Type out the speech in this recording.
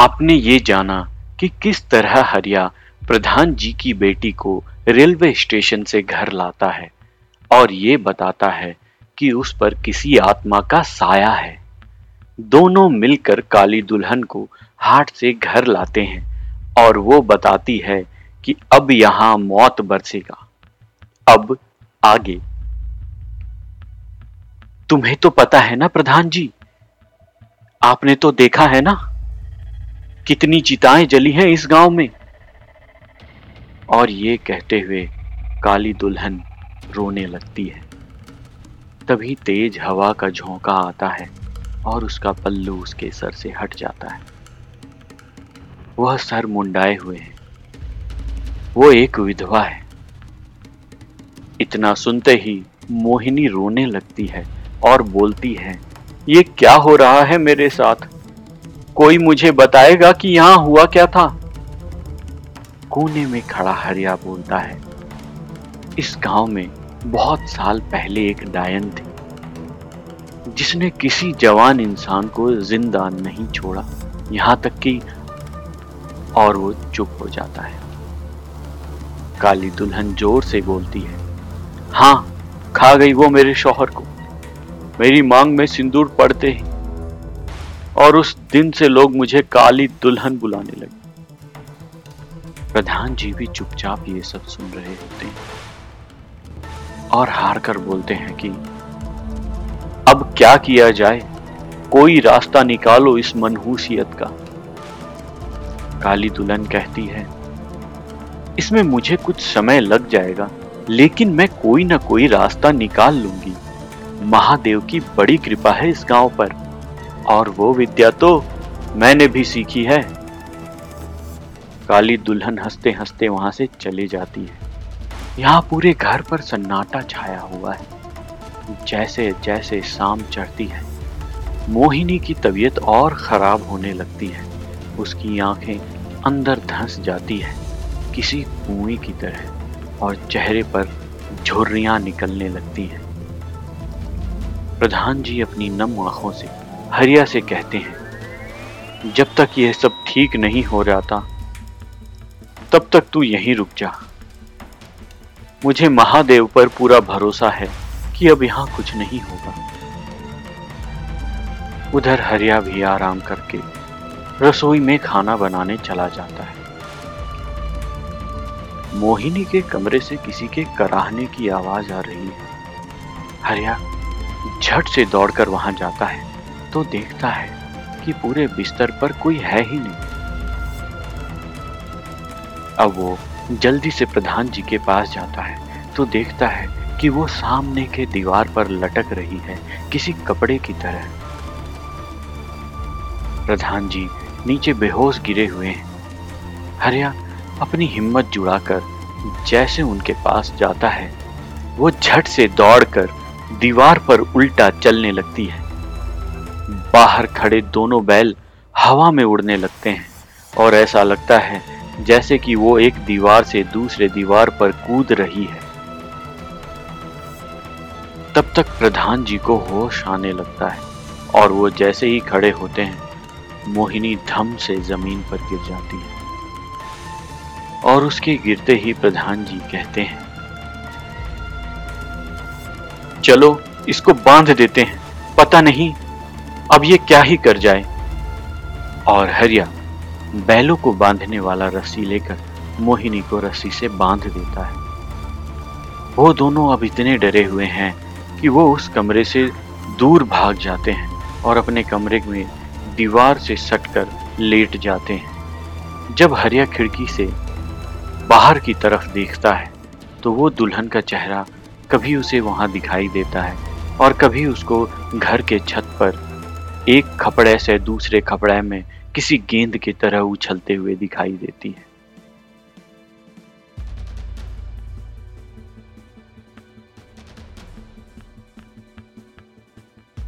आपने ये जाना कि किस तरह हरिया प्रधान जी की बेटी को रेलवे स्टेशन से घर लाता है और ये बताता है कि उस पर किसी आत्मा का साया है। दोनों मिलकर काली दुल्हन को हाट से घर लाते हैं और वो बताती है कि अब यहाँ मौत बरसेगा। अब आगे। तुम्हें तो पता है ना प्रधान जी? आपने तो देखा है ना? कितनी चिताएँ जली हैं इस गाँव में। और ये कहते हुए काली दुल्हन रोने लगती है। तभी तेज हवा का झोंका आता है और उसका पल्लू उसके सर से हट जाता है। वह सर मुंडाए हुए है। वो एक विधवा है। इतना सुनते ही मोहिनी रोने लगती है और बोलती है, ये क्या हो रहा है मेरे साथ? कोई मुझे बताएगा कि यहाँ हुआ क्या था? कोने में खड़ा हरिया बोलता है, इस गाँव में बहुत साल पहले एक डायन थी, जिसने किसी जवान इंसान को ज़िंदा नहीं छोड़ा, यहाँ तक कि और वो चुप हो जाता है। काली दुल्हन ज़ोर से बोलती है, हाँ, खा गई वो मेरे शोहर को, मेरी मांग में सिंदूर पड़ते ही और उस दिन से लोग मुझे काली दुल्हन बुलाने लगे। प्रधान जी भी चुपचाप ये सब सुन रहे होते हैं और हार कर बोलते हैं कि, अब क्या किया जाए? कोई रास्ता निकालो इस मनहूसियत का। काली दुल्हन कहती है, इसमें मुझे कुछ समय लग जाएगा, लेकिन मैं कोई ना कोई रास्ता निकाल लूँगी। महादेव की बड़ी कृपा है इस गाँव पर। और वो विद्या तो मैंने भी सीखी है। काली दुल्हन हँसते हँसते वहाँ से चली जाती है। यहाँ पूरे घर पर सन्नाटा छाया हुआ है। जैसे जैसे शाम चढ़ती है, मोहिनी की तबीयत और खराब होने लगती है। उसकी आँखें अंदर धंस जाती है, किसी कुएँ की तरह, और चेहरे पर झुर्रियाँ निकलने लगती हैं। प्रधान जी अपनी नम आँखों से हरिया से कहते हैं, जब तक यह सब ठीक नहीं हो जाता, तब तक तू यहीं रुक जा। मुझे महादेव पर पूरा भरोसा है कि अब यहाँ कुछ नहीं होगा। उधर हरिया भी आराम करके रसोई में खाना बनाने चला जाता है। मोहिनी के कमरे से किसी के कराहने की आवाज़ आ रही है। हरिया झट से दौड़कर वहाँ जाता है। तो देखता है कि पूरे बिस्तर पर कोई है ही नहीं। अब वो जल्दी से प्रधान जी के पास जाता है तो देखता है कि वो सामने के दीवार पर लटक रही है किसी कपड़े की तरह। प्रधान जी नीचे बेहोश गिरे हुए हैं। हरिया अपनी हिम्मत जुड़ाकर जैसे उनके पास जाता है, वो झट से दौड़कर दीवार पर उल्टा चलने लगती है। बाहर खड़े दोनों बैल हवा में उड़ने लगते हैं। और ऐसा लगता है जैसे कि वो एक दीवार से दूसरे दीवार पर कूद रही है। तब तक प्रधान जी को होश आने लगता है और वो जैसे ही खड़े होते हैं, मोहिनी धम से ज़मीन पर गिर जाती है। और उसके गिरते ही प्रधान जी कहते हैं, चलो, इसको बाँध देते हैं। पता नहीं अब ये क्या ही कर जाए। और हरिया, बैलों को बांधने वाला रस्सी लेकर मोहिनी को रस्सी से बाँध देता है। वो दोनों अब इतने डरे हुए हैं कि वो उस कमरे से दूर भाग जाते हैं और अपने कमरे में दीवार से सटकर लेट जाते हैं। जब हरिया खिड़की से बाहर की तरफ़ देखता है तो वो दुल्हन का चेहरा कभी उसे वहाँ दिखाई देता है और कभी उसको घर के छत पर एक खपड़े से दूसरे खपड़े में किसी गेंद की तरह उछलते हुए दिखाई देती है।